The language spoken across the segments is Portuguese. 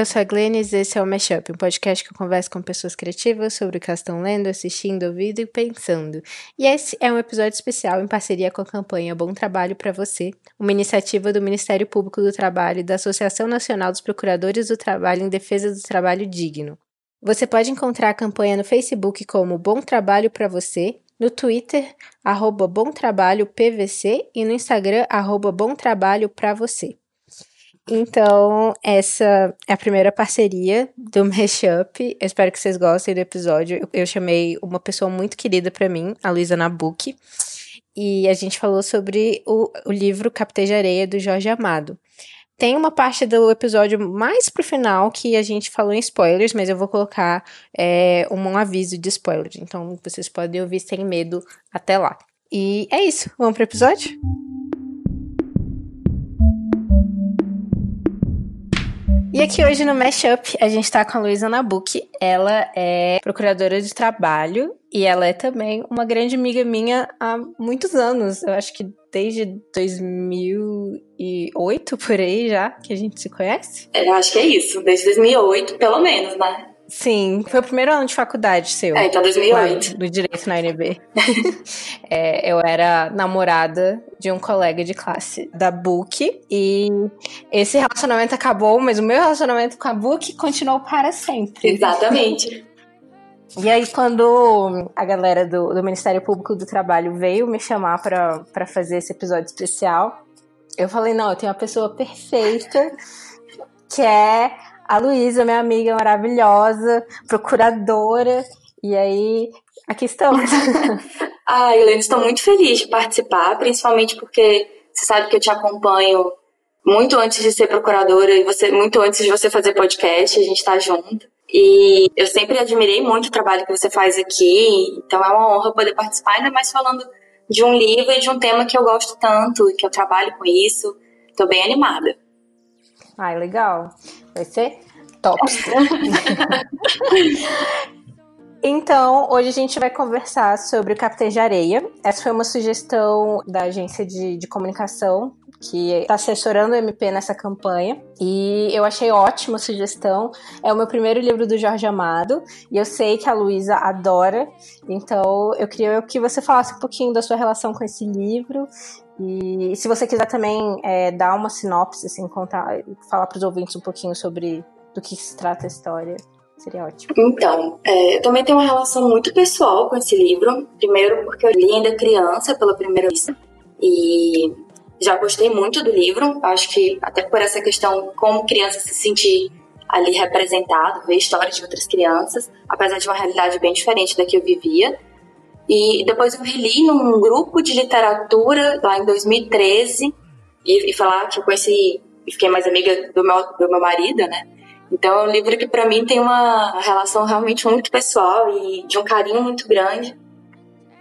eu sou a Glennis e esse é o Mashup, um podcast que eu converso com pessoas criativas sobre o que elas estão lendo, assistindo, ouvindo e pensando. E esse é um episódio especial em parceria com a campanha Bom Trabalho para Você, uma iniciativa do Ministério Público do Trabalho e da Associação Nacional dos Procuradores do Trabalho em Defesa do Trabalho Digno. Você pode encontrar a campanha no Facebook como Bom Trabalho para Você, no Twitter, arroba Bom Trabalho PVC e no Instagram, arroba Bom Trabalho para Você. Então, essa é a primeira parceria do Mashup. Eu espero que vocês gostem do episódio. Eu, eu chamei uma pessoa muito querida para mim, a Luísa Nabuque, e a gente falou sobre o, o livro Capitã de Areia, do Jorge Amado. Tem uma parte do episódio mais pro final que a gente falou em spoilers, mas eu vou colocar é, um, um aviso de spoilers. Então, vocês podem ouvir sem medo até lá. E é isso. Vamos pro episódio? E aqui hoje no Mashup a gente tá com a Luísa Nabuque. Ela é procuradora de trabalho e ela é também uma grande amiga minha há muitos anos. Eu acho que desde 2008 por aí já que a gente se conhece. Eu acho que é isso, desde 2008 pelo menos, né? Sim, foi o primeiro ano de faculdade seu. É, então 2008. Do direito na UNB. é, eu era namorada de um colega de classe da Book e esse relacionamento acabou, mas o meu relacionamento com a Book continuou para sempre. Exatamente. E aí, quando a galera do, do Ministério Público do Trabalho veio me chamar para fazer esse episódio especial, eu falei: não, eu tenho uma pessoa perfeita que é a Luísa, minha amiga maravilhosa, procuradora. E aí, aqui estamos. ah, Helena, estou muito feliz de participar, principalmente porque você sabe que eu te acompanho muito antes de ser procuradora e você muito antes de você fazer podcast, a gente está junto. E eu sempre admirei muito o trabalho que você faz aqui, então é uma honra poder participar, ainda mais falando de um livro e de um tema que eu gosto tanto, que eu trabalho com isso. Estou bem animada. Ai, legal. Vai ser top. Então, hoje a gente vai conversar sobre o Capitã de Areia. Essa foi uma sugestão da agência de, de comunicação que está assessorando o MP nessa campanha. E eu achei ótima a sugestão. É o meu primeiro livro do Jorge Amado. E eu sei que a Luísa adora. Então, eu queria que você falasse um pouquinho da sua relação com esse livro e se você quiser também é, dar uma sinopse, assim, contar, falar para os ouvintes um pouquinho sobre do que se trata a história, seria ótimo. Então, é, eu também tenho uma relação muito pessoal com esse livro. Primeiro porque eu li ainda criança pela primeira vez e já gostei muito do livro. Acho que até por essa questão como criança se sentir ali representado, ver histórias de outras crianças, apesar de uma realidade bem diferente da que eu vivia. E depois eu reli num grupo de literatura lá em 2013 e, e falar que eu conheci e fiquei mais amiga do meu, do meu marido, né? Então é um livro que para mim tem uma relação realmente muito pessoal e de um carinho muito grande.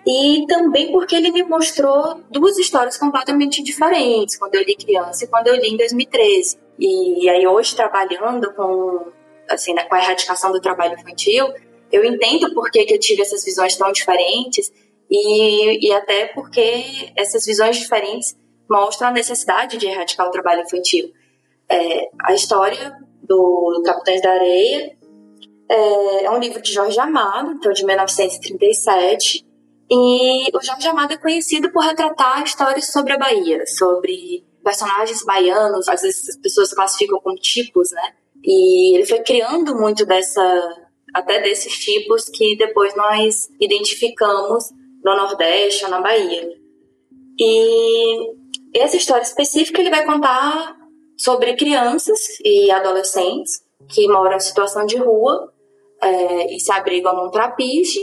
E também porque ele me mostrou duas histórias completamente diferentes quando eu li criança e quando eu li em 2013. E aí hoje trabalhando com assim, né, com a erradicação do trabalho infantil, eu entendo por que, que eu tive essas visões tão diferentes e, e até porque essas visões diferentes mostram a necessidade de erradicar o trabalho infantil. É, a história do Capitães da Areia é, é, um livro de Jorge Amado, então de 1937, e o Jorge Amado é conhecido por retratar histórias sobre a Bahia, sobre personagens baianos, às vezes as pessoas classificam como tipos, né? E ele foi criando muito dessa até desses tipos que depois nós identificamos no Nordeste ou na Bahia. E essa história específica ele vai contar sobre crianças e adolescentes que moram em situação de rua é, e se abrigam num trapiche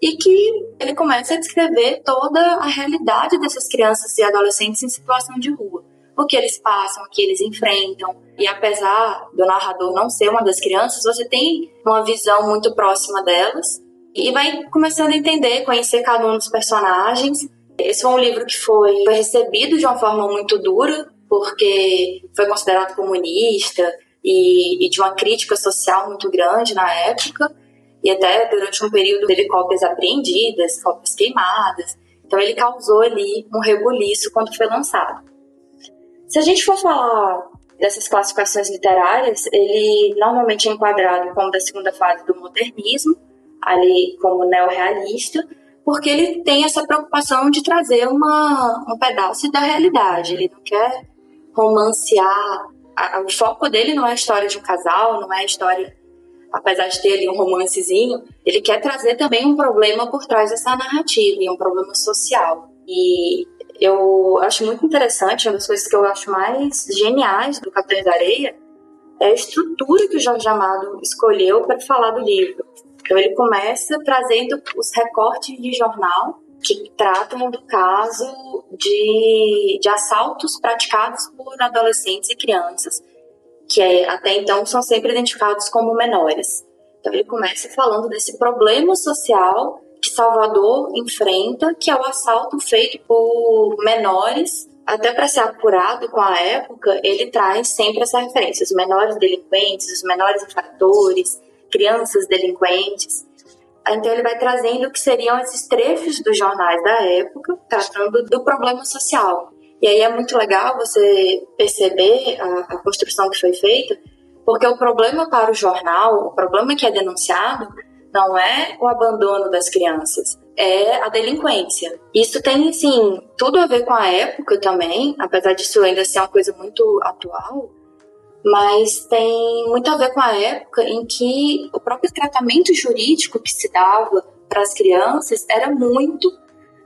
e que ele começa a descrever toda a realidade dessas crianças e adolescentes em situação de rua o que eles passam, o que eles enfrentam. E apesar do narrador não ser uma das crianças, você tem uma visão muito próxima delas e vai começando a entender, conhecer cada um dos personagens. Esse foi um livro que foi, foi recebido de uma forma muito dura, porque foi considerado comunista e, e de uma crítica social muito grande na época. E até durante um período teve cópias apreendidas, cópias queimadas. Então ele causou ali um rebuliço quando foi lançado. Se a gente for falar dessas classificações literárias, ele normalmente é enquadrado como da segunda fase do modernismo, ali como neorrealista, porque ele tem essa preocupação de trazer uma, um pedaço da realidade. Ele não quer romancear. O foco dele não é a história de um casal, não é a história, apesar de ter ali um romancezinho, ele quer trazer também um problema por trás dessa narrativa, e um problema social. E eu acho muito interessante, uma das coisas que eu acho mais geniais do Capitães da Areia é a estrutura que o Jorge Amado escolheu para falar do livro. Então ele começa trazendo os recortes de jornal que tratam do caso de, de assaltos praticados por adolescentes e crianças, que é, até então são sempre identificados como menores. Então ele começa falando desse problema social que Salvador enfrenta, que é o assalto feito por menores. Até para ser apurado com a época, ele traz sempre essa referência: os menores delinquentes, os menores infratores, crianças delinquentes. Então ele vai trazendo o que seriam esses trechos dos jornais da época, tratando do problema social. E aí é muito legal você perceber a, a construção que foi feita, porque o problema para o jornal, o problema que é denunciado, não é o abandono das crianças, é a delinquência. Isso tem, sim, tudo a ver com a época também, apesar disso ainda ser uma coisa muito atual, mas tem muito a ver com a época em que o próprio tratamento jurídico que se dava para as crianças era muito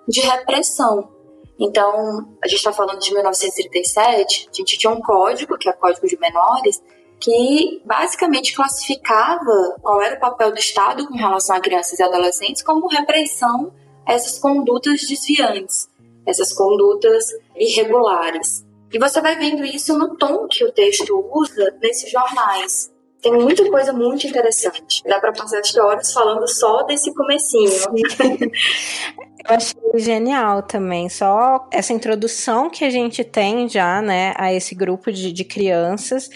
de repressão. Então, a gente está falando de 1937, a gente tinha um código, que é o Código de Menores, que basicamente classificava qual era o papel do Estado com relação a crianças e adolescentes como repressão a essas condutas desviantes, essas condutas irregulares. E você vai vendo isso no tom que o texto usa nesses jornais. Tem muita coisa muito interessante. Dá para passar acho horas falando só desse comecinho. Eu achei genial também, só essa introdução que a gente tem já, né, a esse grupo de, de crianças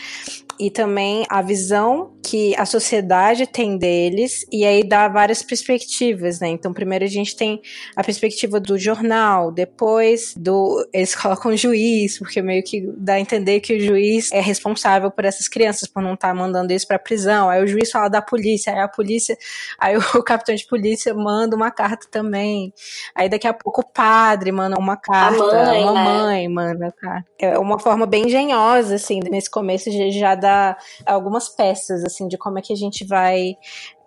e também a visão que a sociedade tem deles, e aí dá várias perspectivas, né? Então, primeiro a gente tem a perspectiva do jornal, depois do. Eles colocam o juiz, porque meio que dá a entender que o juiz é responsável por essas crianças, por não estar tá mandando eles pra prisão. Aí o juiz fala da polícia, aí a polícia. Aí o capitão de polícia manda uma carta também. Aí daqui a pouco o padre manda uma carta, a mãe, uma né? mãe manda carta. É uma forma bem engenhosa, assim, nesse começo já dá algumas peças, assim, de como é que a gente vai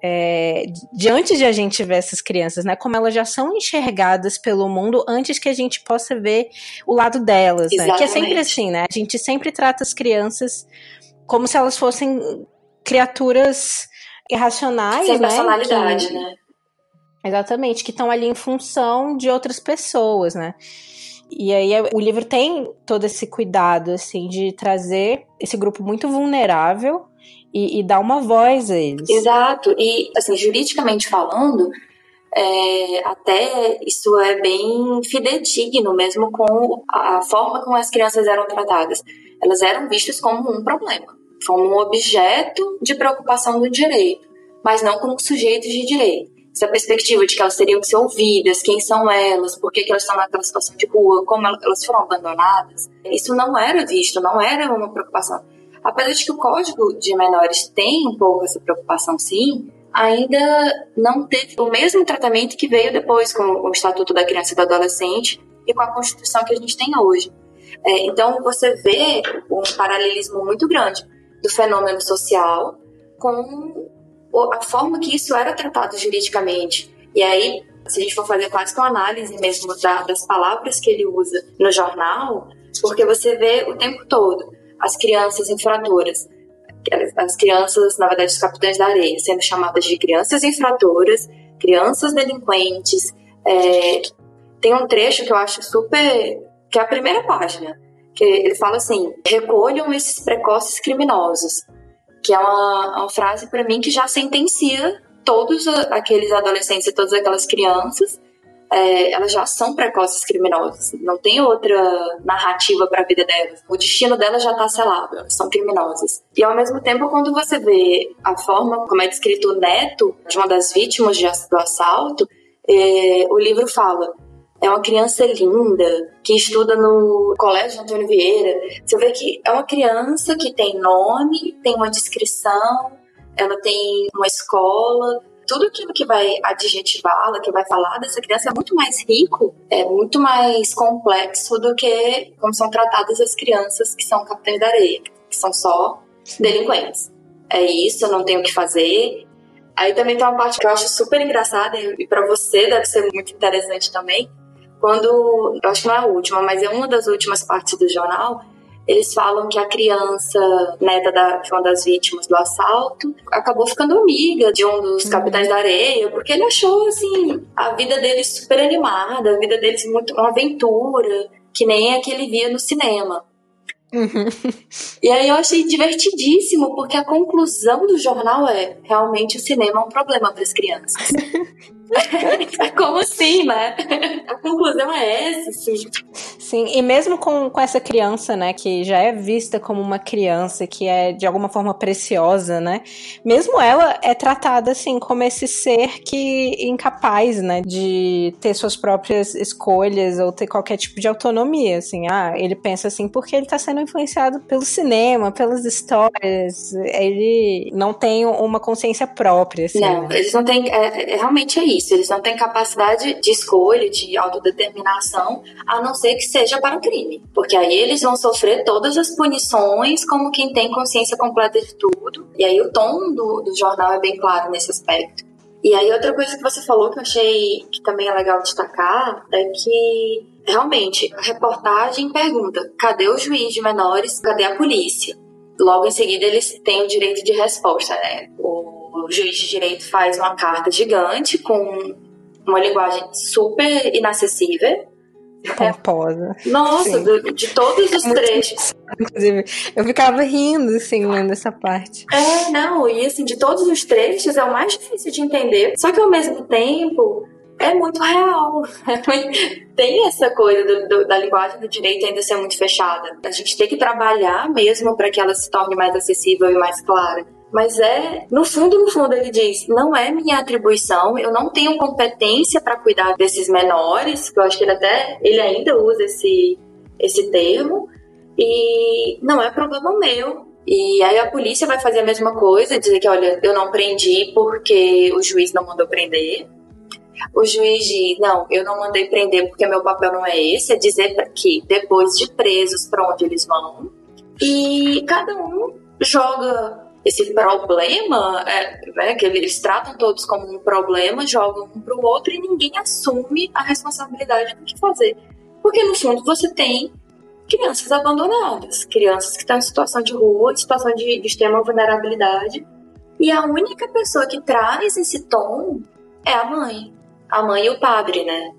é, diante de a gente ver essas crianças, né? Como elas já são enxergadas pelo mundo antes que a gente possa ver o lado delas, né? Que é sempre assim, né? A gente sempre trata as crianças como se elas fossem criaturas irracionais, Sem né? personalidade, que, né? Exatamente, que estão ali em função de outras pessoas, né? E aí o livro tem todo esse cuidado, assim, de trazer esse grupo muito vulnerável e, e dar uma voz a eles. Exato. E, assim, juridicamente falando, é, até isso é bem fidedigno, mesmo com a forma como as crianças eram tratadas. Elas eram vistas como um problema, como um objeto de preocupação do direito, mas não como sujeitos de direito. Essa perspectiva de que elas teriam que ser ouvidas, quem são elas, por que, que elas estão naquela situação de rua, como elas foram abandonadas, isso não era visto, não era uma preocupação. Apesar de que o Código de Menores tem um pouco essa preocupação, sim, ainda não teve o mesmo tratamento que veio depois com o Estatuto da Criança e do Adolescente e com a Constituição que a gente tem hoje. É, então, você vê um paralelismo muito grande do fenômeno social com a forma que isso era tratado juridicamente. E aí, se a gente for fazer quase uma análise mesmo das palavras que ele usa no jornal, porque você vê o tempo todo as crianças infratoras, as crianças, na verdade, os capitães da areia, sendo chamadas de crianças infratoras, crianças delinquentes. É, tem um trecho que eu acho super. que é a primeira página, que ele fala assim: recolham esses precoces criminosos, que é uma, uma frase para mim que já sentencia todos aqueles adolescentes e todas aquelas crianças é, elas já são precoces criminosas. Não tem outra narrativa para a vida delas. O destino delas já está selado. Elas são criminosas. E ao mesmo tempo, quando você vê a forma como é descrito o neto de uma das vítimas do assalto, é, o livro fala: é uma criança linda, que estuda no Colégio Antônio Vieira. Você vê que é uma criança que tem nome, tem uma descrição, ela tem uma escola, tudo aquilo que vai adjetivá-la, que vai falar dessa criança é muito mais rico, é muito mais complexo do que como são tratadas as crianças que são capitães da areia, que são só delinquentes. É isso, eu não tenho o que fazer. Aí também tem uma parte que eu acho super engraçada e para você deve ser muito interessante também, quando, eu acho que não é a última, mas é uma das últimas partes do jornal, eles falam que a criança, neta da, uma das vítimas do assalto, acabou ficando amiga de um dos capitães da areia, porque ele achou, assim, a vida deles super animada, a vida deles muito uma aventura, que nem a que ele via no cinema. Uhum. E aí eu achei divertidíssimo, porque a conclusão do jornal é realmente o cinema é um problema para as crianças. Como assim, né? A conclusão é essa, sim. Sim, e mesmo com, com essa criança, né, que já é vista como uma criança que é de alguma forma preciosa, né? Mesmo ela é tratada assim como esse ser que incapaz, né, de ter suas próprias escolhas ou ter qualquer tipo de autonomia, assim. Ah, ele pensa assim porque ele tá sendo influenciado pelo cinema, pelas histórias. Ele não tem uma consciência própria, assim. Não, né? eles não têm, é, é realmente é isso isso. Eles não têm capacidade de escolha, de autodeterminação, a não ser que seja para o crime. Porque aí eles vão sofrer todas as punições como quem tem consciência completa de tudo. E aí o tom do, do jornal é bem claro nesse aspecto. E aí outra coisa que você falou que eu achei que também é legal destacar é que realmente a reportagem pergunta: cadê o juiz de menores? Cadê a polícia? Logo em seguida eles têm o direito de resposta, né? O o juiz de direito faz uma carta gigante com uma linguagem super inacessível. Pomposa. Nossa, de, de, todos os Muito trechos. Inclusive, eu ficava rindo, assim, lendo essa parte. É, não, e assim, de todos os trechos é o mais difícil de entender. Só que ao mesmo tempo, é muito real. tem essa coisa do, do, da linguagem do direito ainda ser muito fechada. A gente tem que trabalhar mesmo para que ela se torne mais acessível e mais clara. Mas é, no fundo, no fundo, ele diz: não é minha atribuição, eu não tenho competência para cuidar desses menores, que eu acho que ele até, ele ainda usa esse, esse termo, e não é problema meu. E aí a polícia vai fazer a mesma coisa, dizer que, olha, eu não prendi porque o juiz não mandou prender. O juiz diz, não, eu não mandei prender porque meu papel não é esse, é dizer que depois de presos para onde eles vão. E cada um joga esse problema, é, né, que eles tratam todos como um problema, jogam um para o outro e ninguém assume a responsabilidade do que fazer. Porque no fundo você tem crianças abandonadas, crianças que estão em situação de rua, em situação de, de extrema vulnerabilidade, e a única pessoa que traz esse tom é a mãe, a mãe e o padre, né?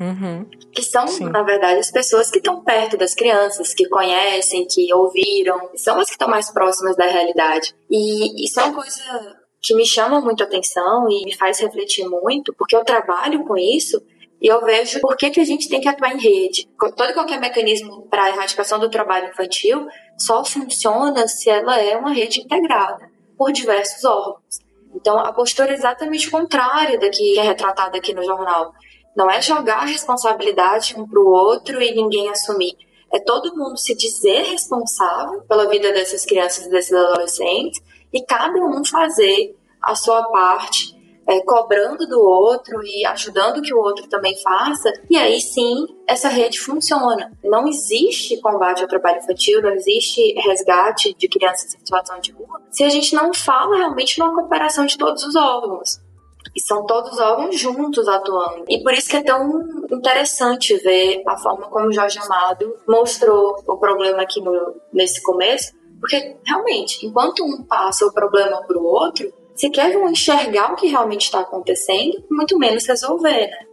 Uhum. Que são, Sim. na verdade, as pessoas que estão perto das crianças, que conhecem, que ouviram, são as que estão mais próximas da realidade. E isso é uma coisa que me chama muito a atenção e me faz refletir muito, porque eu trabalho com isso e eu vejo por que, que a gente tem que atuar em rede. Todo e qualquer mecanismo para a erradicação do trabalho infantil só funciona se ela é uma rede integrada por diversos órgãos. Então, a postura é exatamente contrária da que é retratada aqui no jornal. Não é jogar a responsabilidade um para o outro e ninguém assumir. É todo mundo se dizer responsável pela vida dessas crianças e desses adolescentes e cada um fazer a sua parte, é, cobrando do outro e ajudando que o outro também faça. E aí sim, essa rede funciona. Não existe combate ao trabalho infantil, não existe resgate de crianças em situação de rua se a gente não fala realmente numa cooperação de todos os órgãos. E são todos órgãos juntos atuando. E por isso que é tão interessante ver a forma como o Jorge Amado mostrou o problema aqui no, nesse começo, porque realmente, enquanto um passa o problema para o outro, sequer vão enxergar o que realmente está acontecendo, muito menos resolver, né?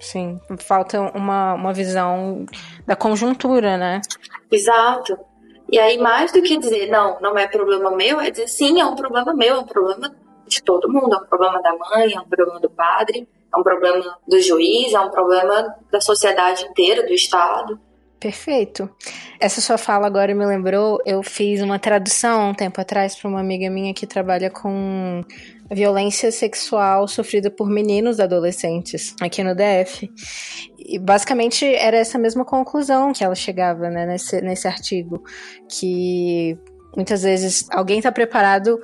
Sim, falta uma, uma visão da conjuntura, né? Exato. E aí, mais do que dizer, não, não é problema meu, é dizer, sim, é um problema meu, é um problema de todo mundo. É um problema da mãe, é um problema do padre, é um problema do juiz, é um problema da sociedade inteira, do Estado. Perfeito. Essa sua fala agora me lembrou, eu fiz uma tradução um tempo atrás para uma amiga minha que trabalha com violência sexual sofrida por meninos adolescentes aqui no DF. E basicamente era essa mesma conclusão que ela chegava né, nesse, nesse artigo, que muitas vezes alguém está preparado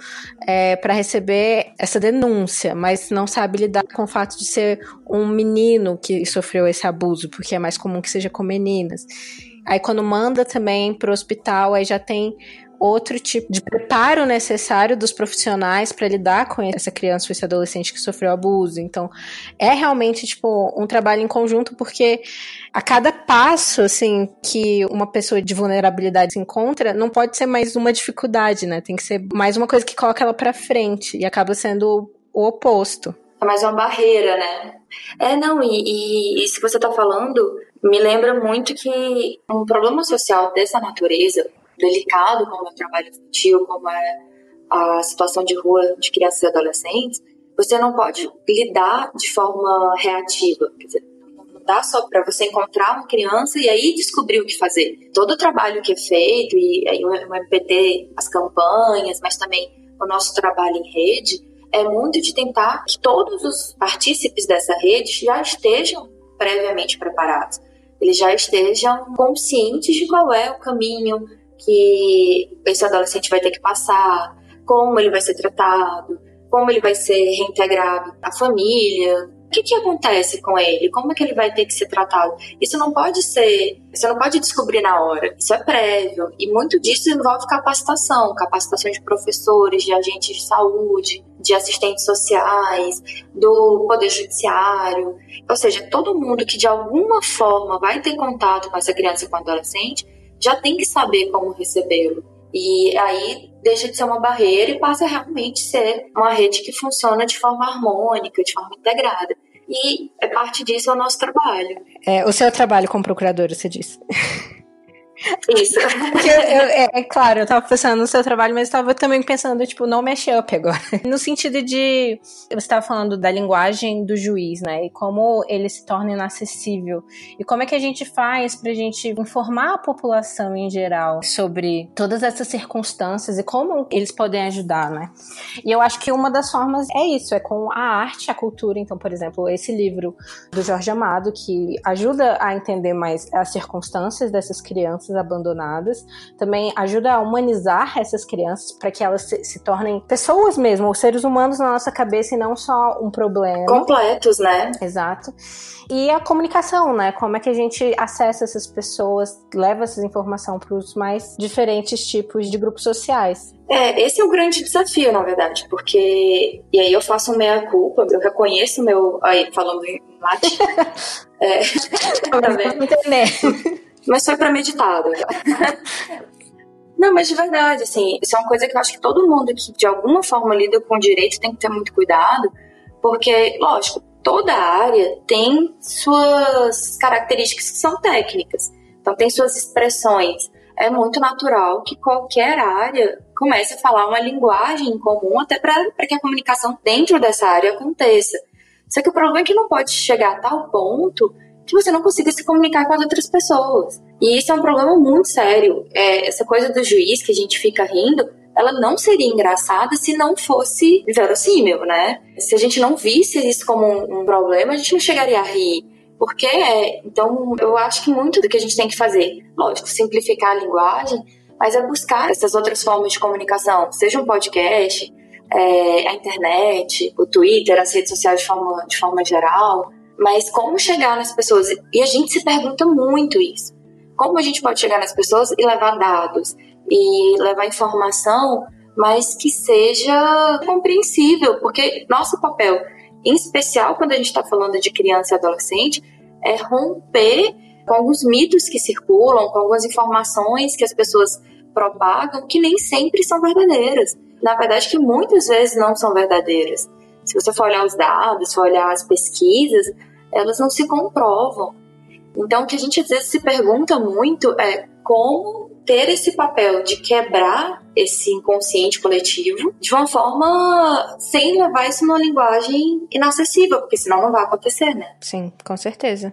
é, para receber essa denúncia, mas não sabe lidar com o fato de ser um menino que sofreu esse abuso, porque é mais comum que seja com meninas. Aí quando manda também para o hospital, aí já tem outro tipo de preparo necessário dos profissionais para lidar com essa criança ou esse adolescente que sofreu abuso. Então, é realmente tipo um trabalho em conjunto porque a cada passo assim que uma pessoa de vulnerabilidade se encontra, não pode ser mais uma dificuldade, né? Tem que ser mais uma coisa que coloca ela para frente e acaba sendo o oposto. É mais uma barreira, né? É, não, e, e isso que você tá falando me lembra muito que um problema social dessa natureza, delicado como é o trabalho infantil, como é a situação de rua de crianças e adolescentes, você não pode lidar de forma reativa. Quer dizer, dá só para você encontrar uma criança e aí descobrir o que fazer. Todo o trabalho que é feito, e aí o MPT, as campanhas, mas também o nosso trabalho em rede, é muito de tentar que todos os partícipes dessa rede já estejam previamente preparados. Eles já estejam conscientes de qual é o caminho, que esse adolescente vai ter que passar, como ele vai ser tratado, como ele vai ser reintegrado à família, o que, que acontece com ele? Como é que ele vai ter que ser tratado? Isso não pode ser, você não pode descobrir na hora. Isso é prévio. E muito disso envolve capacitação, capacitação de professores, de agentes de saúde, de assistentes sociais, do poder judiciário. Ou seja, todo mundo que de alguma forma vai ter contato com essa criança e com adolescente já tem que saber como recebê-lo. E aí deixa de ser uma barreira e passa a realmente ser uma rede que funciona de forma harmônica, de forma integrada. E é parte disso é o nosso trabalho. É, o seu trabalho como procuradora, você disse. Isso. eu, é, é, claro, eu tava pensando no seu trabalho, mas eu tava também pensando, tipo, no mashup agora. No sentido de. Você estava falando da linguagem do juiz, né? E como ele se torna inacessível. E como é que a gente faz pra gente informar a população em geral sobre todas essas circunstâncias e como eles podem ajudar, né? E eu acho que uma das formas é isso, é com a arte, a cultura. Então, por exemplo, esse livro do Jorge Amado, que ajuda a entender mais as circunstâncias dessas crianças crianças abandonadas, também ajuda a humanizar essas crianças para que elas se, se, tornem pessoas mesmo, seres humanos na nossa cabeça e não só um problema. Completos, né? Exato. E a comunicação, né? Como é que a gente acessa essas pessoas, leva essa informação para os mais diferentes tipos de grupos sociais. É, esse é o grande desafio, na verdade, porque. E aí eu faço meia-culpa, eu reconheço meu. Aí, falando em latim. é, tá vendo? mas foi premeditado. Não, mas de verdade, assim, isso é uma coisa que eu acho que todo mundo que de alguma forma lida com direito tem que ter muito cuidado, porque, lógico, toda área tem suas características que são técnicas, então tem suas expressões. É muito natural que qualquer área comece a falar uma linguagem comum até para que a comunicação dentro dessa área aconteça. Só que o problema é que não pode chegar a tal ponto que você não consiga se comunicar com as outras pessoas. E isso é um problema muito sério. É, essa coisa do juiz que a gente fica rindo, ela não seria engraçada se não fosse verossímil, né? Se a gente não visse isso como um, um problema, a gente não chegaria a rir. Porque é, então eu acho que muito do que a gente tem que fazer, lógico, simplificar a linguagem, mas é buscar essas outras formas de comunicação, seja um podcast, é, a internet, o Twitter, as redes sociais de forma, de forma geral, mas como chegar nas pessoas? E a gente se pergunta muito isso. Como a gente pode chegar nas pessoas e levar dados e levar informação, mas que seja compreensível, porque nosso papel, em especial quando a gente está falando de criança e adolescente, é romper com alguns mitos que circulam, com algumas informações que as pessoas propagam que nem sempre são verdadeiras. Na verdade, que muitas vezes não são verdadeiras. Se você for olhar os dados, for olhar as pesquisas, elas não se comprovam. Então, o que a gente às vezes se pergunta muito é como ter esse papel de quebrar esse inconsciente coletivo de uma forma sem levar isso numa linguagem inacessível, porque senão não vai acontecer, né? Sim, com certeza.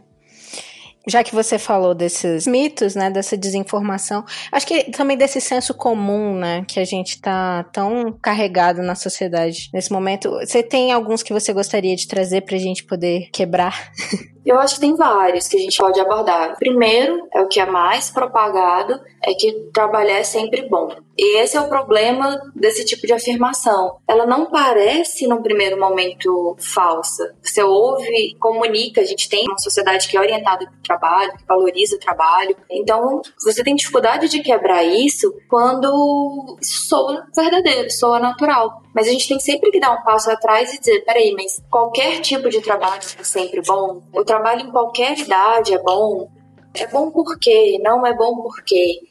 Já que você falou desses mitos, né, dessa desinformação, acho que também desse senso comum, né, que a gente tá tão carregado na sociedade nesse momento. Você tem alguns que você gostaria de trazer pra gente poder quebrar? Eu acho que tem vários que a gente pode abordar. Primeiro, é o que é mais propagado, é que trabalhar é sempre bom. E esse é o problema desse tipo de afirmação. Ela não parece, num primeiro momento, falsa. Você ouve, comunica, a gente tem uma sociedade que é orientada para o trabalho, que valoriza o trabalho. Então, você tem dificuldade de quebrar isso quando soa verdadeiro, soa natural. Mas a gente tem sempre que dar um passo atrás e dizer, peraí, mas qualquer tipo de trabalho é sempre bom? O trabalho em qualquer idade é bom? É bom por quê? Não é bom por quê?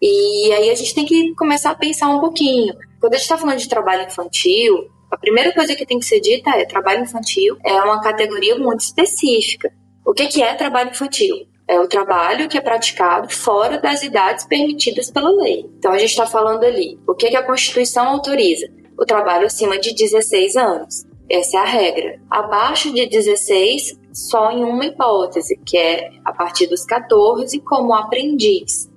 E aí a gente tem que começar a pensar um pouquinho. Quando a gente está falando de trabalho infantil, a primeira coisa que tem que ser dita é trabalho infantil é uma categoria muito específica. O que, que é trabalho infantil? É o trabalho que é praticado fora das idades permitidas pela lei. Então a gente está falando ali, o que, que a Constituição autoriza? O trabalho acima de 16 anos. Essa é a regra. Abaixo de 16, só em uma hipótese, que é a partir dos 14 como aprendiz.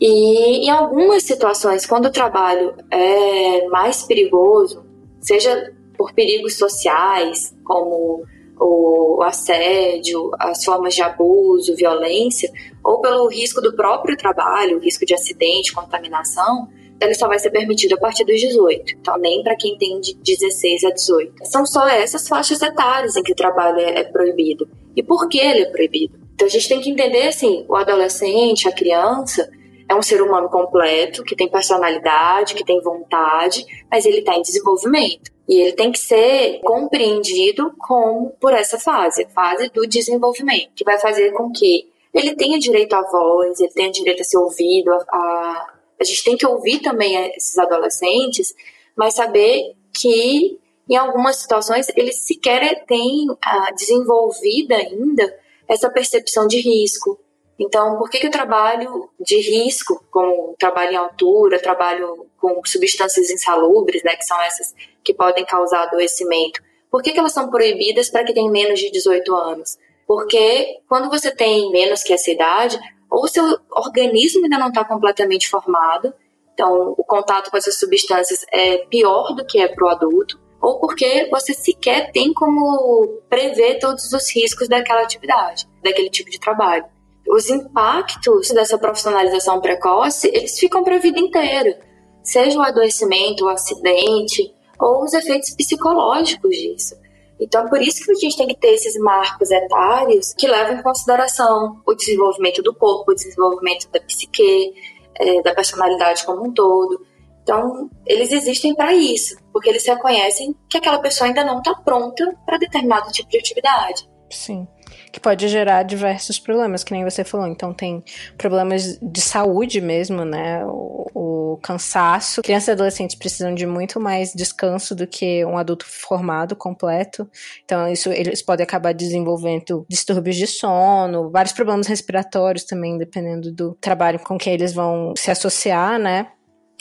E em algumas situações, quando o trabalho é mais perigoso, seja por perigos sociais, como o assédio, as formas de abuso, violência, ou pelo risco do próprio trabalho, risco de acidente, contaminação, ele só vai ser permitido a partir dos 18. Então, nem para quem tem de 16 a 18. São só essas faixas etárias em que o trabalho é, é proibido. E por que ele é proibido? Então, a gente tem que entender assim: o adolescente, a criança, é um ser humano completo, que tem personalidade, que tem vontade, mas ele está em desenvolvimento. E ele tem que ser compreendido como por essa fase, fase do desenvolvimento, que vai fazer com que ele tenha direito à voz, ele tenha direito a ser ouvido. A, a, a gente tem que ouvir também esses adolescentes, mas saber que em algumas situações eles sequer têm a, desenvolvida ainda essa percepção de risco, então, por que, que o trabalho de risco, como trabalho em altura, trabalho com substâncias insalubres, né, que são essas que podem causar adoecimento, por que, que elas são proibidas para quem tem menos de 18 anos? Porque quando você tem menos que essa idade, ou seu organismo ainda não está completamente formado, então o contato com essas substâncias é pior do que é para o adulto, ou porque você sequer tem como prever todos os riscos daquela atividade, daquele tipo de trabalho os impactos dessa profissionalização precoce, eles ficam para a vida inteira. Seja o adoecimento, o acidente, ou os efeitos psicológicos disso. Então, por isso que a gente tem que ter esses marcos etários que levam em consideração o desenvolvimento do corpo, o desenvolvimento da psique, é, da personalidade como um todo. Então, eles existem para isso, porque eles reconhecem que aquela pessoa ainda não está pronta para determinado tipo de atividade. Sim que pode gerar diversos problemas, que nem você falou. Então tem problemas de saúde mesmo, né? O, o cansaço. Crianças e adolescentes precisam de muito mais descanso do que um adulto formado completo. Então isso eles podem acabar desenvolvendo distúrbios de sono, vários problemas respiratórios também, dependendo do trabalho com que eles vão se associar, né?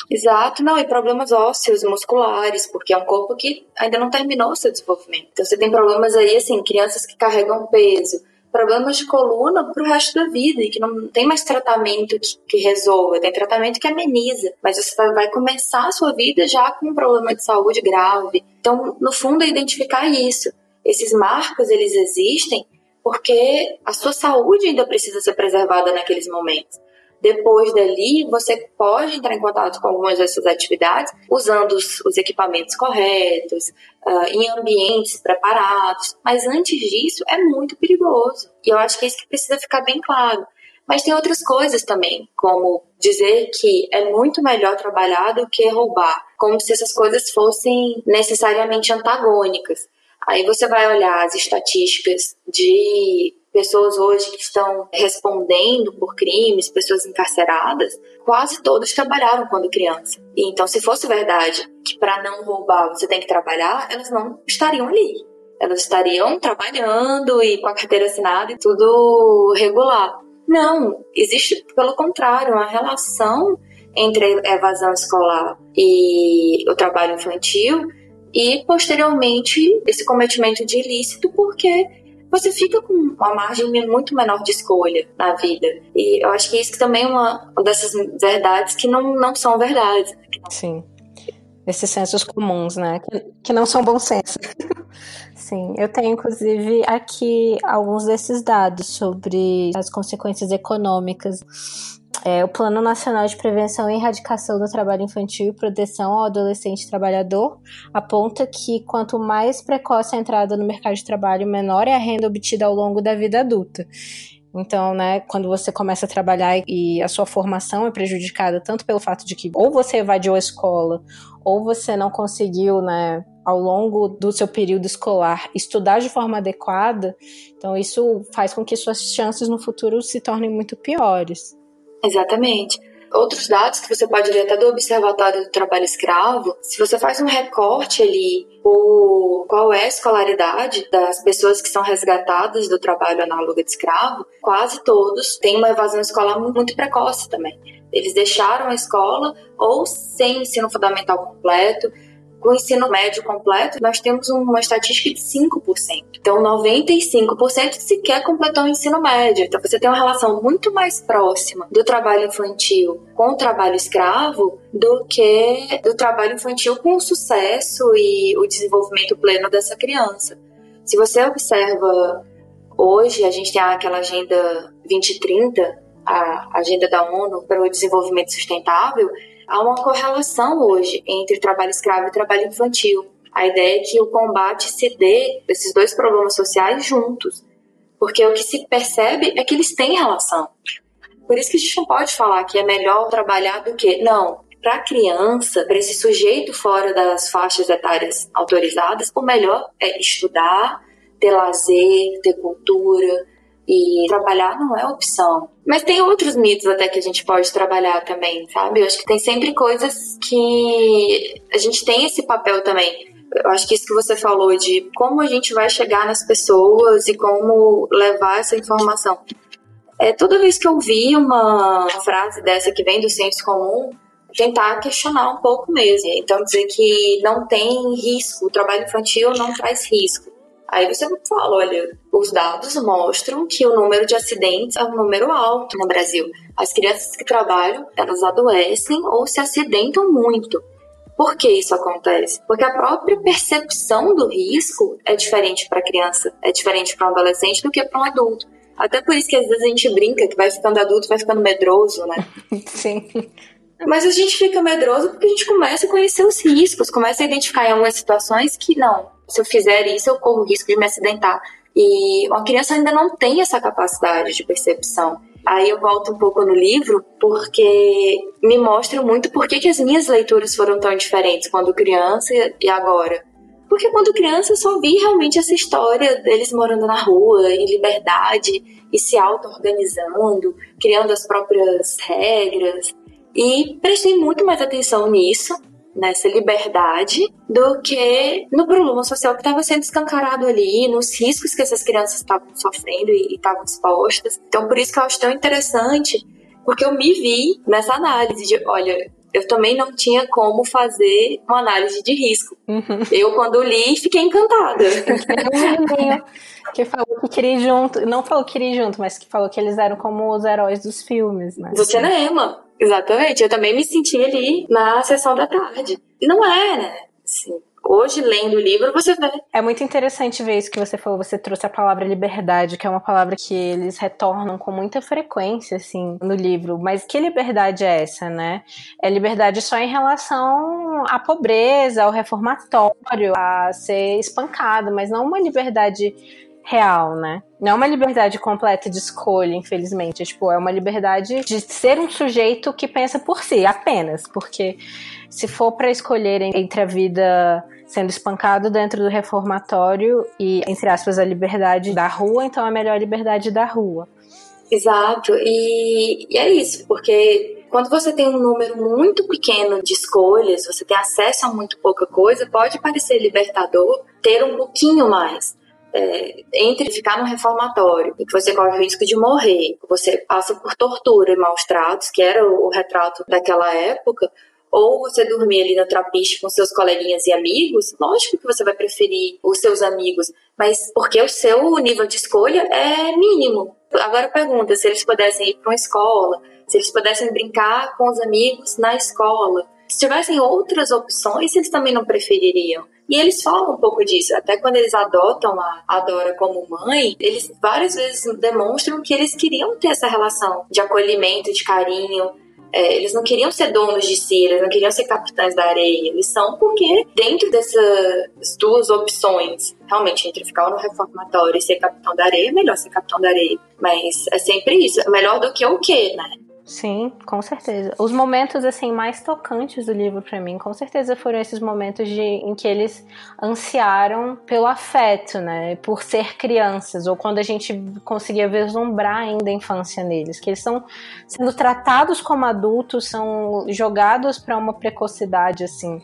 Exato, não, e problemas ósseos, musculares, porque é um corpo que ainda não terminou o seu desenvolvimento. Então você tem problemas aí, assim, crianças que carregam peso, problemas de coluna para o resto da vida e que não tem mais tratamento que, que, resolva, tem tratamento que ameniza, mas você vai começar a sua vida já com um problema de saúde grave. Então, no fundo, é identificar isso. Esses marcos, eles existem porque a sua saúde ainda precisa ser preservada naqueles momentos. Depois dali, você pode entrar em contato com algumas dessas atividades usando os, os equipamentos corretos, uh, em ambientes preparados. Mas antes disso, é muito perigoso. E eu acho que é isso que precisa ficar bem claro. Mas tem outras coisas também, como dizer que é muito melhor trabalhar do que roubar, como se essas coisas fossem necessariamente antagônicas. Aí você vai olhar as estatísticas de pessoas hoje que estão respondendo por crimes, pessoas encarceradas, quase todos trabalharam quando criança. E então, se fosse verdade que para não roubar você tem que trabalhar, elas não estariam ali. Elas estariam trabalhando e com a carteira assinada e tudo regular. Não, existe, pelo contrário, uma relação entre a evasão escolar e o trabalho infantil e, posteriormente, esse cometimento de ilícito, porque você fica com uma margem muito menor de escolha na vida. E eu acho que isso também é uma dessas verdades que não, não são verdades. Sim. Esses sensos comuns, né? Que, que não são bom senso. Sim, eu tenho inclusive aqui alguns desses dados sobre as consequências econômicas é, o Plano Nacional de Prevenção e Erradicação do Trabalho Infantil e Proteção ao Adolescente Trabalhador aponta que quanto mais precoce a entrada no mercado de trabalho, menor é a renda obtida ao longo da vida adulta. Então, né, quando você começa a trabalhar e a sua formação é prejudicada tanto pelo fato de que ou você evadiu a escola, ou você não conseguiu, né, ao longo do seu período escolar estudar de forma adequada, então isso faz com que suas chances no futuro se tornem muito piores. Exatamente. Outros dados que você pode ver até do Observatório do Trabalho Escravo, se você faz um recorte ali por qual é a escolaridade das pessoas que são resgatadas do trabalho análogo de escravo, quase todos têm uma evasão escolar muito precoce também. Eles deixaram a escola ou sem ensino fundamental completo, com o ensino médio completo, nós temos uma estatística de 5%. Então, 95% sequer completou o ensino médio. Então, você tem uma relação muito mais próxima do trabalho infantil com o trabalho escravo do que do trabalho infantil com o sucesso e o desenvolvimento pleno dessa criança. Se você observa hoje, a gente tem aquela Agenda 2030, a Agenda da ONU para o Desenvolvimento Sustentável, há uma correlação hoje entre trabalho escravo e trabalho infantil. A ideia é que o combate se dê esses dois problemas sociais juntos, porque o que se percebe é que eles têm relação. Por isso que a gente não pode falar que é melhor trabalhar do que. Não, para a criança, para esse sujeito fora das faixas etárias autorizadas, o melhor é estudar, ter lazer, ter cultura, e trabalhar não é opção. Mas tem outros mitos até que a gente pode trabalhar também, sabe? Eu acho que tem sempre coisas que a gente tem esse papel também. Eu acho que isso que você falou de como a gente vai chegar nas pessoas e como levar essa informação. É, toda vez que eu vi uma frase dessa que vem do senso comum, tentar questionar um pouco mesmo. Então, dizer que não tem risco, o trabalho infantil não traz risco. Aí você fala, olha, os dados mostram que o número de acidentes é um número alto no Brasil. As crianças que trabalham, elas adoecem ou se acidentam muito. Por que isso acontece? Porque a própria percepção do risco é diferente para a criança, é diferente para um adolescente do que para um adulto. Até por isso que às vezes a gente brinca que vai ficando adulto, vai ficando medroso, né? Sim. Mas a gente fica medroso porque a gente começa a conhecer os riscos, começa a identificar em algumas situações que não, se eu fizer isso, eu corro o risco de me acidentar. E uma criança ainda não tem essa capacidade de percepção. Aí eu volto um pouco no livro, porque me mostra muito por que, que as minhas leituras foram tão diferentes quando criança e agora. Porque quando criança eu só vi realmente essa história deles morando na rua, em liberdade, e se auto-organizando, criando as próprias regras. E prestei muito mais atenção nisso, nessa liberdade, do que no problema social que estava sendo escancarado ali, nos riscos que essas crianças estavam sofrendo e estavam expostas. Então, por isso que eu acho tão interessante, porque eu me vi nessa análise de, olha, eu também não tinha como fazer uma análise de risco. Uhum. Eu, quando li, fiquei encantada. que falou que queria ir junto, não falou que queria ir junto, mas que falou que eles eram como os heróis dos filmes, né? Do cinema. Exatamente, eu também me senti ali na sessão da tarde. E não é, né? Hoje, lendo o livro, você vê. É muito interessante ver isso que você falou. Você trouxe a palavra liberdade, que é uma palavra que eles retornam com muita frequência, assim, no livro. Mas que liberdade é essa, né? É liberdade só em relação à pobreza, ao reformatório, a ser espancado, mas não uma liberdade real, né? Não é uma liberdade completa de escolha, infelizmente. É, tipo, é uma liberdade de ser um sujeito que pensa por si, apenas. Porque se for para escolher entre a vida sendo espancado dentro do reformatório e, entre aspas, a liberdade da rua, então é melhor a liberdade da rua. Exato, e, e é isso, porque quando você tem um número muito pequeno de escolhas, você tem acesso a muito pouca coisa, pode parecer libertador ter um pouquinho mais é, entre ficar no reformatório que você corre o risco de morrer, você passa por tortura e maus tratos, que era o, o retrato daquela época, ou você dormir ali no trapiche com seus coleguinhas e amigos, lógico que você vai preferir os seus amigos, mas porque o seu nível de escolha é mínimo. Agora pergunta, se eles pudessem ir para uma escola, se eles pudessem brincar com os amigos na escola, se tivessem outras opções, eles também não prefeririam. E eles falam um pouco disso. Até quando eles adotam a Dora como mãe, eles várias vezes demonstram que eles queriam ter essa relação de acolhimento, de carinho. É, eles não queriam ser donos de si, eles não queriam ser capitães da areia. Eles são porque, dentro dessas duas opções, realmente, entre ficar no reformatório e ser capitão da areia, é melhor ser capitão da areia. Mas é sempre isso. É melhor do que o quê, né? Sim, com certeza. Os momentos assim mais tocantes do livro para mim, com certeza foram esses momentos de, em que eles ansiaram pelo afeto, né, por ser crianças, ou quando a gente conseguia vislumbrar ainda a infância neles, que eles estão sendo tratados como adultos, são jogados para uma precocidade assim,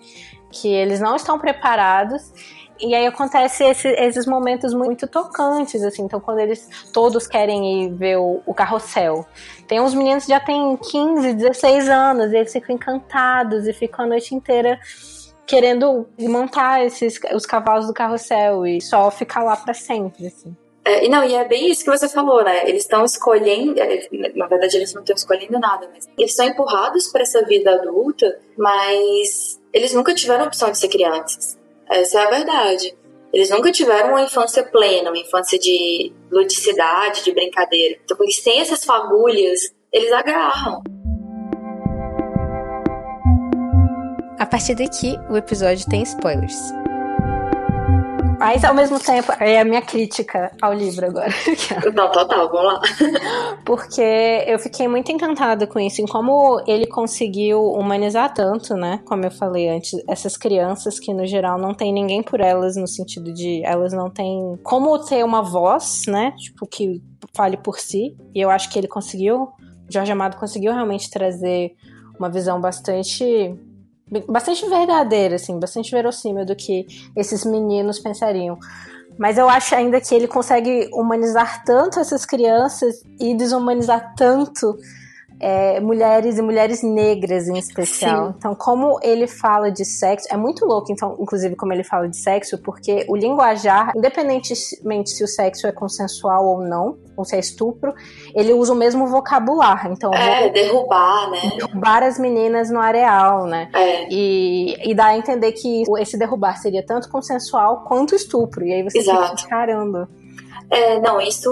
que eles não estão preparados e aí acontece esse, esses momentos muito tocantes, assim. Então, quando eles todos querem ir ver o, o carrossel. Tem uns meninos que já têm 15, 16 anos, e eles ficam encantados e ficam a noite inteira querendo montar esses, os cavalos do carrossel e só ficar lá para sempre, assim. É, e não, e é bem isso que você falou, né? Eles estão escolhendo, é, na verdade eles não estão escolhendo nada, mas eles são empurrados para essa vida adulta, mas eles nunca tiveram a opção de ser crianças. Essa é a verdade. Eles nunca tiveram uma infância plena, uma infância de ludicidade, de brincadeira. Então, eles têm essas fagulhas, eles agarram. A partir daqui, o episódio tem spoilers. Mas ao mesmo tempo, é a minha crítica ao livro agora. Não, total, vamos lá. Porque eu fiquei muito encantada com isso, em como ele conseguiu humanizar tanto, né? Como eu falei antes, essas crianças que no geral não tem ninguém por elas, no sentido de elas não têm como ter uma voz, né? Tipo, que fale por si. E eu acho que ele conseguiu, Jorge Amado conseguiu realmente trazer uma visão bastante bastante verdadeira, assim, bastante verossímil do que esses meninos pensariam. Mas eu acho ainda que ele consegue humanizar tanto essas crianças e desumanizar tanto é, mulheres e mulheres negras em especial. Sim. Então, como ele fala de sexo, é muito louco, então, inclusive, como ele fala de sexo, porque o linguajar, independentemente se o sexo é consensual ou não, ou se é estupro, ele usa o mesmo vocabulário. Então, é, derrubar, né? Derrubar as meninas no areal, né? É. E, e dá a entender que esse derrubar seria tanto consensual quanto estupro. E aí você Exato. fica, caramba. É, não, isso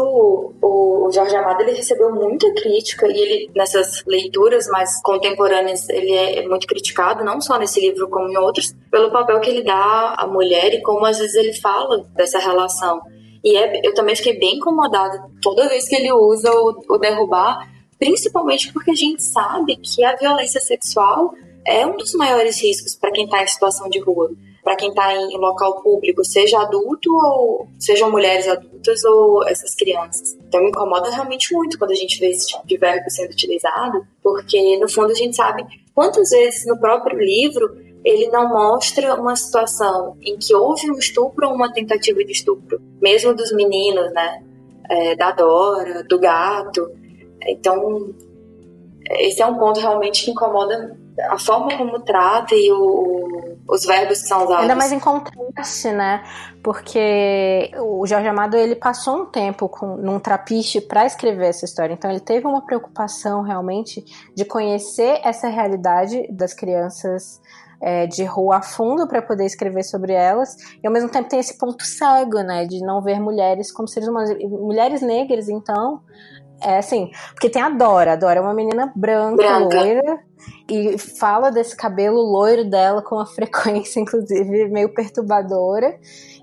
o, o Jorge Amado ele recebeu muita crítica e ele nessas leituras mais contemporâneas ele é muito criticado, não só nesse livro como em outros, pelo papel que ele dá à mulher e como às vezes ele fala dessa relação. E é, eu também fiquei bem incomodada toda vez que ele usa o, o derrubar, principalmente porque a gente sabe que a violência sexual é um dos maiores riscos para quem está em situação de rua para quem está em local público, seja adulto ou sejam mulheres adultas ou essas crianças. Então me incomoda realmente muito quando a gente vê esse tipo de verbo sendo utilizado, porque no fundo a gente sabe quantas vezes no próprio livro ele não mostra uma situação em que houve um estupro ou uma tentativa de estupro, mesmo dos meninos, né? É, da Dora, do gato. Então, esse é um ponto realmente que incomoda a forma como trata e o, os verbos que são usados. Ainda mais em contraste, né? Porque o Jorge Amado ele passou um tempo com, num trapiche para escrever essa história. Então ele teve uma preocupação realmente de conhecer essa realidade das crianças é, de rua a fundo para poder escrever sobre elas e ao mesmo tempo tem esse ponto cego, né, de não ver mulheres como seres humanos, mulheres negras então é assim, porque tem a Dora. A Dora é uma menina branca, branca, loira, e fala desse cabelo loiro dela com uma frequência, inclusive, meio perturbadora.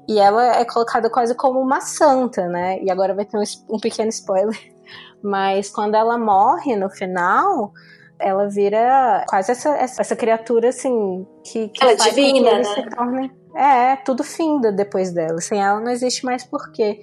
E ela é colocada quase como uma santa, né? E agora vai ter um, um pequeno spoiler. Mas quando ela morre no final, ela vira quase essa, essa, essa criatura, assim, que, que ela é divina, né? se. É, tudo finda depois dela. Sem ela não existe mais porquê.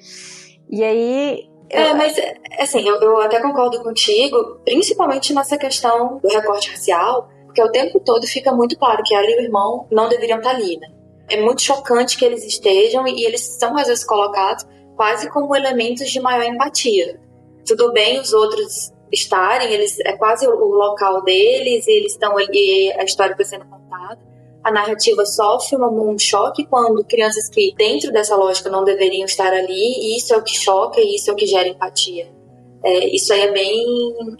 E aí é, mas assim, eu, eu até concordo contigo, principalmente nessa questão do recorte racial, porque o tempo todo fica muito claro que ela e o irmão não deveriam estar ali, né? É muito chocante que eles estejam e eles são às vezes colocados quase como elementos de maior empatia. Tudo bem os outros estarem, eles é quase o local deles, e eles estão ali, a história está sendo contada. A narrativa sofre um, choque quando crianças que, dentro dessa lógica, não deveriam estar ali, e isso é o que choca e isso é o que gera empatia. É, isso aí é bem,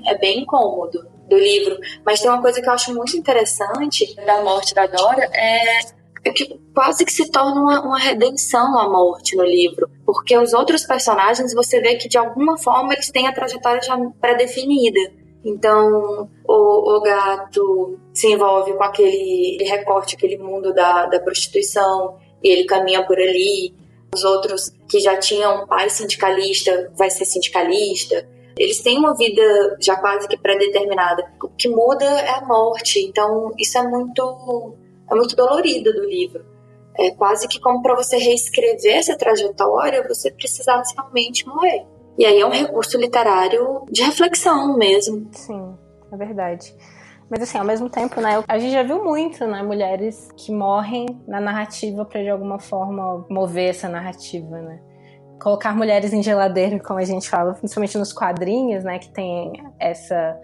é bem incômodo do livro. Mas tem uma coisa que eu acho muito interessante da morte da Dora, é que quase que se torna uma, uma, redenção a morte no livro, porque os outros personagens você vê que de alguma forma eles têm a trajetória já pré-definida. Então, o, o, gato se envolve com aquele recorte, aquele mundo da, da prostituição, e ele caminha por ali. Os outros que já tinham um pai sindicalista vai ser sindicalista. Eles têm uma vida já quase que pré-determinada. O que muda é a morte. Então, isso é muito é muito dolorido do livro. É quase que como para você reescrever essa trajetória, você precisasse realmente morrer. E aí é um recurso literário de reflexão mesmo. Sim, é verdade. Mas assim, ao mesmo tempo, né, a gente já viu muito, né, mulheres que morrem na narrativa para de alguma forma mover essa narrativa, né? Colocar mulheres em geladeira, como a gente fala, principalmente nos quadrinhos, né, que tem essa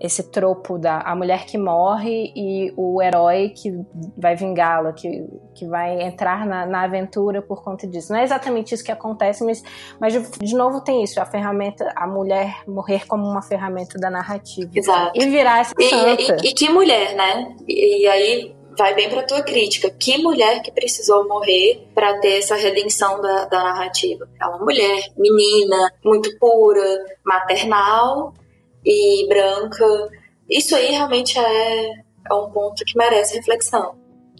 esse tropo da a mulher que morre e o herói que vai vingá-la, que, que vai entrar na, na aventura por conta disso. Não é exatamente isso que acontece, mas, mas de novo tem isso, a ferramenta, a mulher morrer como uma ferramenta da narrativa. Exato. E virar essa e, santa. E, e, que mulher, né? E, e aí vai bem para tua crítica. Que mulher que precisou morrer para ter essa redenção da, da narrativa? É uma mulher, menina, muito pura, maternal, e branca. Isso aí realmente é, é um ponto que merece reflexão.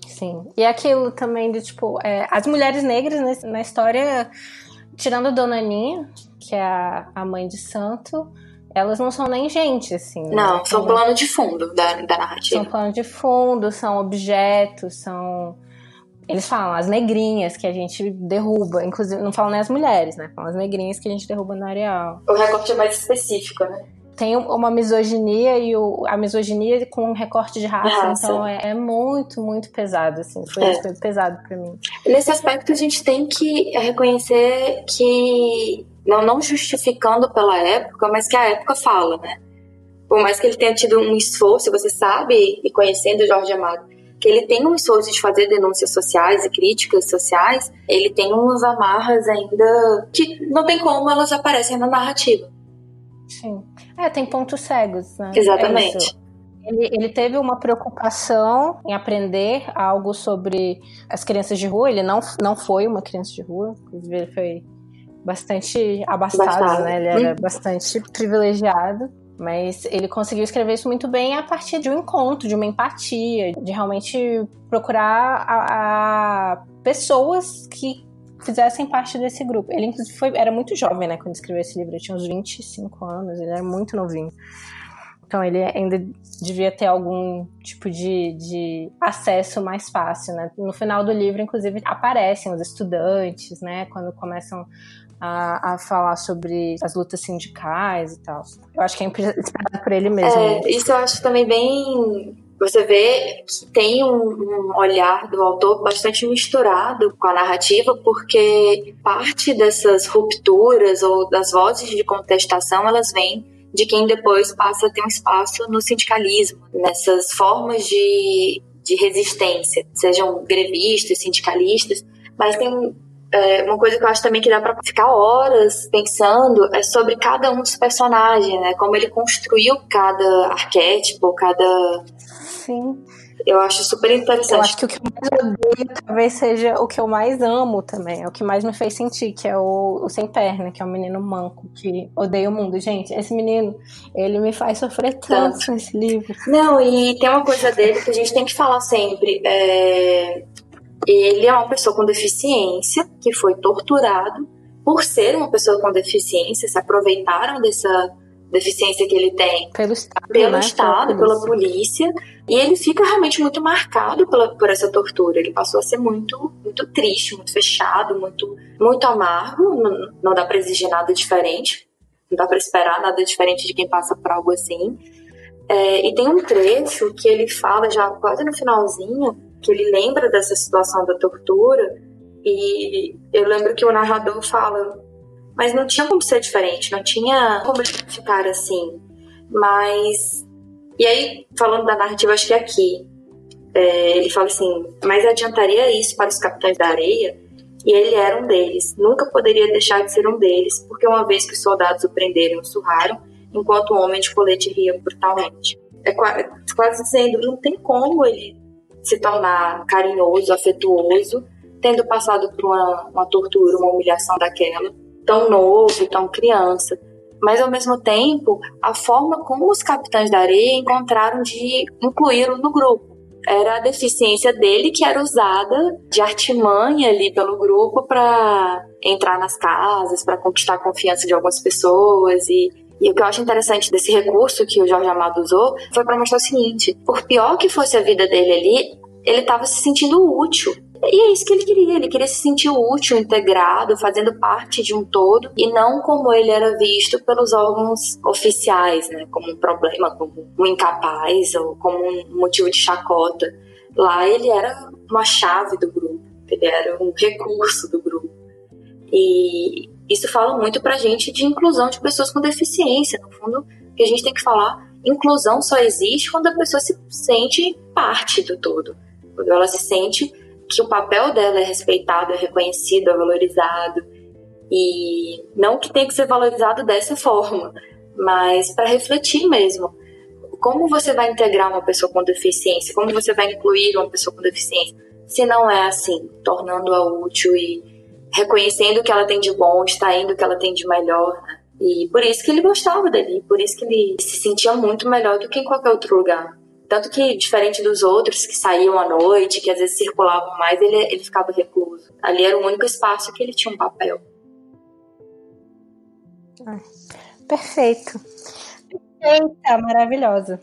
Sim. E aquilo também de, tipo, é, as mulheres negras na história, tirando a Dona Aninha, que é a, a mãe de santo, elas não são nem gente, assim. Né? Não, são plano de fundo da, da narrativa. São plano de fundo, são objetos, são. Eles falam as negrinhas que a gente derruba, inclusive não falam nem as mulheres, né? Falam as negrinhas que a gente derruba no areal. O recorte é mais específico, né? Tem uma misoginia e o, a misoginia com um recorte de raça, raça. então é, é, muito, muito pesado, assim, foi é. pesado para mim. Nesse aspecto a gente tem que reconhecer que, não, não justificando pela época, mas que a época fala, né? Por mais que ele tenha tido um esforço, você sabe, e conhecendo Jorge Amado, que ele tem um esforço de fazer denúncias sociais e críticas sociais, ele tem umas amarras ainda que não tem como elas aparecem na narrativa. Sim. É, tem pontos cegos, né? Exatamente. É ele, ele, teve uma preocupação em aprender algo sobre as crianças de rua. Ele não, não foi uma criança de rua, inclusive ele foi bastante abastado, né? Ele era hum. bastante privilegiado. Mas ele conseguiu escrever isso muito bem a partir de um encontro, de uma empatia, de realmente procurar a, a pessoas que fizessem parte desse grupo. Ele, inclusive, foi, era muito jovem, né, quando escreveu esse livro. Ele tinha uns 25 anos, ele era muito novinho. Então, ele ainda devia ter algum tipo de, de acesso mais fácil, né? No final do livro, inclusive, aparecem os estudantes, né, quando começam a, a, falar sobre as lutas sindicais e tal. Eu acho que é inspirado por ele mesmo. É, isso eu acho também bem você vê que tem um, um, olhar do autor bastante misturado com a narrativa, porque parte dessas rupturas ou das vozes de contestação elas vêm de quem depois passa a ter um espaço no sindicalismo, nessas formas de, de resistência, sejam grevistas, sindicalistas, mas tem é, uma coisa que eu acho também que dá para ficar horas pensando é sobre cada um dos personagens, né? Como ele construiu cada arquétipo, cada Sim. Eu acho super interessante. Eu acho que o que eu mais odeio talvez seja o que eu mais amo também. É o que mais me fez sentir, que é o, o Sem Perna, que é o menino manco, que odeia o mundo. Gente, esse menino, ele me faz sofrer tanto, tanto. nesse livro. Não, e tem uma coisa dele que a gente tem que falar sempre. É... Ele é uma pessoa com deficiência que foi torturado por ser uma pessoa com deficiência, se aproveitaram dessa deficiência que ele tem pelo Estado, pelo né? Estado pela polícia, e ele fica realmente muito marcado pela, por essa tortura. Ele passou a ser muito, muito triste, muito fechado, muito, muito amargo. Não, não dá para exigir nada diferente, não dá para esperar nada diferente de quem passa por algo assim. É, e tem um trecho que ele fala já quase no finalzinho, que ele lembra dessa situação da tortura, e eu lembro que o narrador fala mas não tinha como ser diferente, não tinha como ficar assim. Mas. E aí, falando da narrativa, acho que é aqui. É, ele fala assim: Mas adiantaria isso para os capitães da areia? E ele era um deles. Nunca poderia deixar de ser um deles, porque uma vez que os soldados o prenderam o surraram, enquanto o homem de colete ria brutalmente. É quase dizendo: não tem como ele se tornar carinhoso, afetuoso, tendo passado por uma, uma tortura, uma humilhação daquela, tão novo, tão criança. Mas ao mesmo tempo, a forma como os capitães da areia encontraram de incluí-lo no grupo. Era a deficiência dele que era usada de artimanha ali pelo grupo para entrar nas casas, para conquistar a confiança de algumas pessoas e e o que eu acho interessante desse recurso que o Jorge Amado usou foi para mostrar o seguinte: por pior que fosse a vida dele ali, ele estava se sentindo útil. E é isso que ele queria, ele queria se sentir útil, integrado, fazendo parte de um todo, e não como ele era visto pelos órgãos oficiais, né, como um problema, como um incapaz ou como um motivo de chacota. Lá ele era uma chave do grupo, ele era um recurso do grupo. E isso fala muito pra gente de inclusão de pessoas com deficiência. No fundo, que a gente tem que falar, inclusão só existe quando a pessoa se sente parte do todo. Quando ela se sente que o papel dela é respeitado, é reconhecido, é valorizado. E não que tenha que ser valorizado dessa forma, mas para refletir mesmo. Como você vai integrar uma pessoa com deficiência? Como você vai incluir uma pessoa com deficiência? Se não é assim, tornando-a útil e reconhecendo o que ela tem de bom, extraindo o que ela tem de melhor. E por isso que ele gostava dele, por isso que ele se sentia muito melhor do que em qualquer outro lugar. Tanto que, diferente dos outros que saíam à noite, que às vezes circulavam mais, ele, ele ficava recluso. Ali era o único espaço que ele tinha um papel. perfeito. Perfeita, maravilhosa.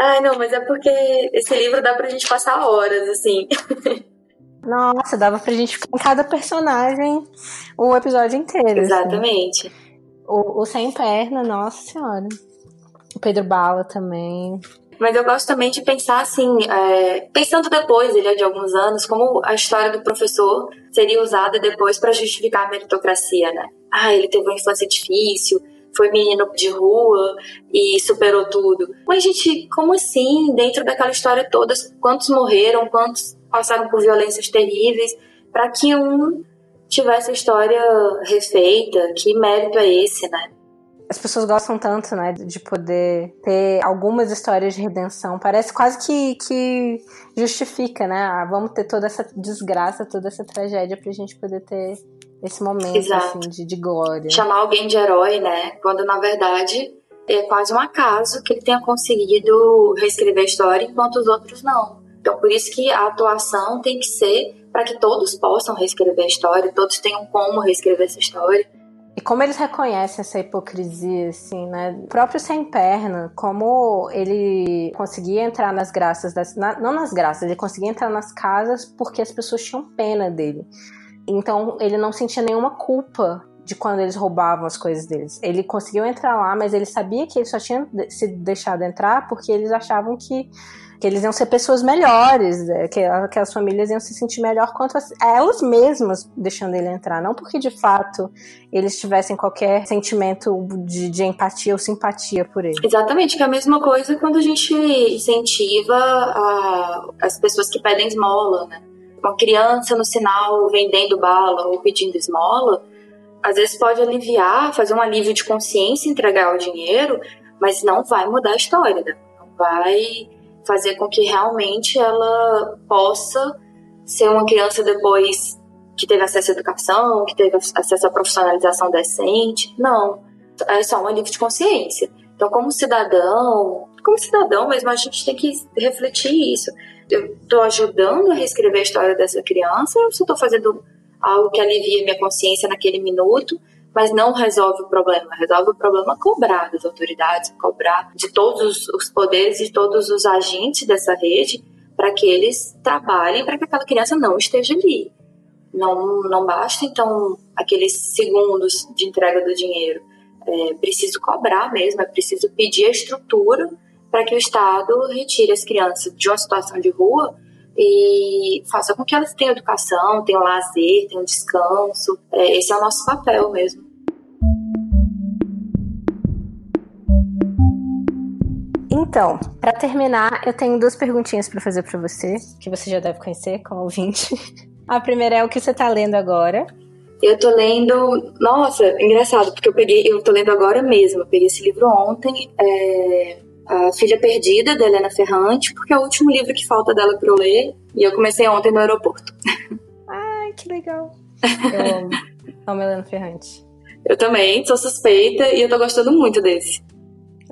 Ai, não, mas é porque esse livro dá pra gente passar horas, assim. Nossa, dava pra gente ficar em cada personagem o episódio inteiro. Assim. Exatamente. Assim. O, o Sem Perna, nossa senhora. O Pedro Bala também. Mas eu gosto também de pensar assim, é, pensando depois, ele é de alguns anos, como a história do professor seria usada depois para justificar a meritocracia, né? Ah, ele teve uma infância difícil, foi menino de rua e superou tudo. Mas, gente, como assim? Dentro daquela história toda, quantos morreram, quantos passaram por violências terríveis, para que um tivesse a história refeita? Que mérito é esse, né? As pessoas gostam tanto, né, de poder ter algumas histórias de redenção. Parece quase que, que justifica, né? Ah, vamos ter toda essa desgraça, toda essa tragédia pra gente poder ter esse momento assim, de, de glória. Chamar alguém de herói, né? Quando na verdade é quase um acaso que ele tenha conseguido reescrever a história enquanto os outros não. Então por isso que a atuação tem que ser para que todos possam reescrever a história, todos tenham como reescrever essa história e como eles reconhecem essa hipocrisia, assim, né? O próprio Sem Perna, como ele conseguia entrar nas graças, das, na, não nas graças, ele conseguia entrar nas casas porque as pessoas tinham pena dele. Então ele não sentia nenhuma culpa de quando eles roubavam as coisas deles. Ele conseguiu entrar lá, mas ele sabia que ele só tinha se deixado entrar porque eles achavam que que eles iam ser pessoas melhores, é, que aquelas famílias iam se sentir melhor quanto a, elas mesmas deixando ele entrar, não porque de fato eles tivessem qualquer sentimento de, de empatia ou simpatia por ele. Exatamente, que é a mesma coisa quando a gente incentiva a, as pessoas que pedem esmola, né? Uma criança no sinal vendendo bala ou pedindo esmola, às vezes pode aliviar, fazer um alívio de consciência, entregar o dinheiro, mas não vai mudar a história, né? não vai fazer com que realmente ela possa ser uma criança depois que teve acesso à educação, que teve acesso à profissionalização decente. Não. É só um alívio de consciência. Então, como cidadão, como cidadão mesmo, a gente tem que refletir isso. Eu estou ajudando a reescrever a história dessa criança, se estou fazendo algo que alivia minha consciência naquele minuto, mas não resolve o problema. Resolve o problema cobrar das autoridades, cobrar de todos os poderes e todos os agentes dessa rede para que eles trabalhem para que aquela criança não esteja ali. Não, não basta, então, aqueles segundos de entrega do dinheiro. É preciso cobrar mesmo, é preciso pedir a estrutura para que o Estado retire as crianças de uma situação de rua e faça com que elas tenham educação, tenham lazer, tenham descanso. É, esse é o nosso papel mesmo. Então, para terminar, eu tenho duas perguntinhas para fazer para você, que você já deve conhecer como ouvinte. A primeira é o que você tá lendo agora. Eu tô lendo. Nossa, engraçado, porque eu peguei. Eu tô lendo agora mesmo. Eu peguei esse livro ontem. É, a Filha Perdida, da Helena Ferrante, porque é o último livro que falta dela para eu ler. E eu comecei ontem no aeroporto. Ai, que legal. Eu amo, amo Helena Ferrante. Eu também, sou suspeita e eu tô gostando muito desse.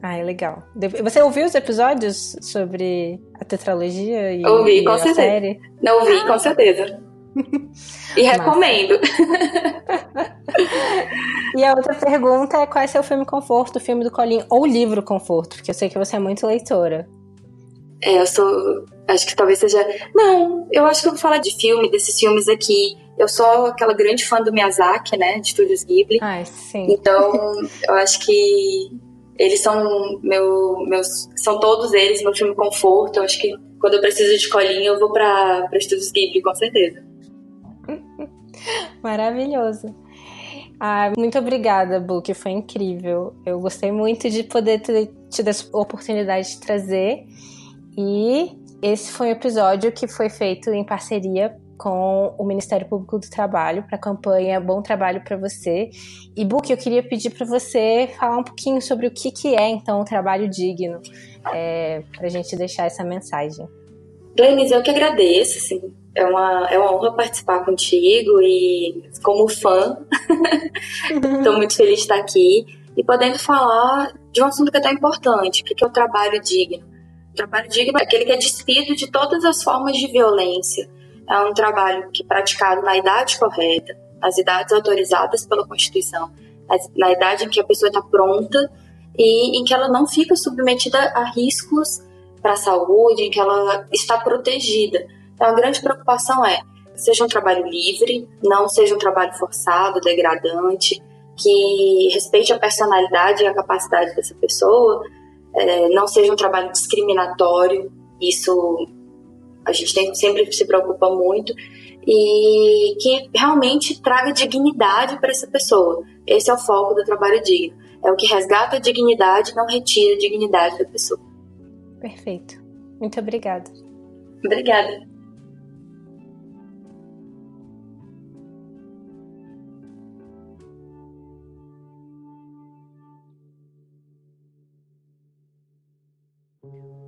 Ah, é legal. Você ouviu os episódios sobre a tetralogia e, ouvi, e com a certeza. série? Não ouvi, com certeza. E recomendo. E a outra pergunta é qual é seu filme conforto, filme do Colinho ou livro conforto, porque eu sei que você é muito leitora. É, eu sou. Acho que talvez seja. Não, eu acho que eu vou falar de filme, desses filmes aqui. Eu sou aquela grande fã do Miyazaki, né? De Estúdios Ghibli. Ah, sim. Então, eu acho que eles são meu, meus. São todos eles meu filme conforto. Eu acho que quando eu preciso de colinha, eu vou pra Estúdios Ghibli, com certeza. Maravilhoso. Ah, muito obrigada, Book, foi incrível. Eu gostei muito de poder ter tido essa oportunidade de trazer. E esse foi um episódio que foi feito em parceria com o Ministério Público do Trabalho para a campanha Bom Trabalho para Você. E Book, eu queria pedir para você falar um pouquinho sobre o que, que é então o trabalho digno, é, para a gente deixar essa mensagem. Glennis, eu que agradeço, assim, é uma, é uma honra participar contigo e, como fã, estou muito feliz de estar aqui e podendo falar de um assunto que é tão importante, que é o trabalho digno. O trabalho digno é aquele que é despido de todas as formas de violência. É um trabalho que é praticado na idade correta, nas idades autorizadas pela Constituição, na idade em que a pessoa está pronta e em que ela não fica submetida a riscos para a saúde, em que ela está protegida. Então, a grande preocupação é seja um trabalho livre, não seja um trabalho forçado, degradante, que respeite a personalidade e a capacidade dessa pessoa, é, não seja um trabalho discriminatório, isso a gente tem, sempre se preocupa muito, e que realmente traga dignidade para essa pessoa. Esse é o foco do trabalho digno. É o que resgata a dignidade, não retira a dignidade da pessoa. Perfeito. Muito obrigada. Obrigada.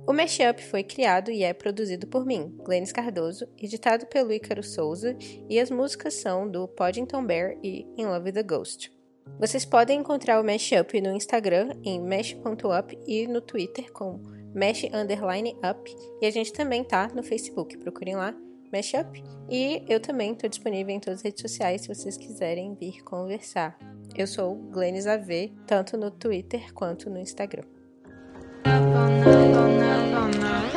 O Mashup foi criado e é produzido por mim, Glennis Cardoso, editado pelo Ícaro Souza, e as músicas são do Poddington Bear e In Love with the Ghost. Vocês podem encontrar o Mashup no Instagram em mesh.up e no Twitter com mesh underline up, e a gente também tá no Facebook, procurem lá, Mashup, e eu também estou disponível em todas as redes sociais se vocês quiserem vir conversar. Eu sou Glennis AV, tanto no Twitter quanto no Instagram. on the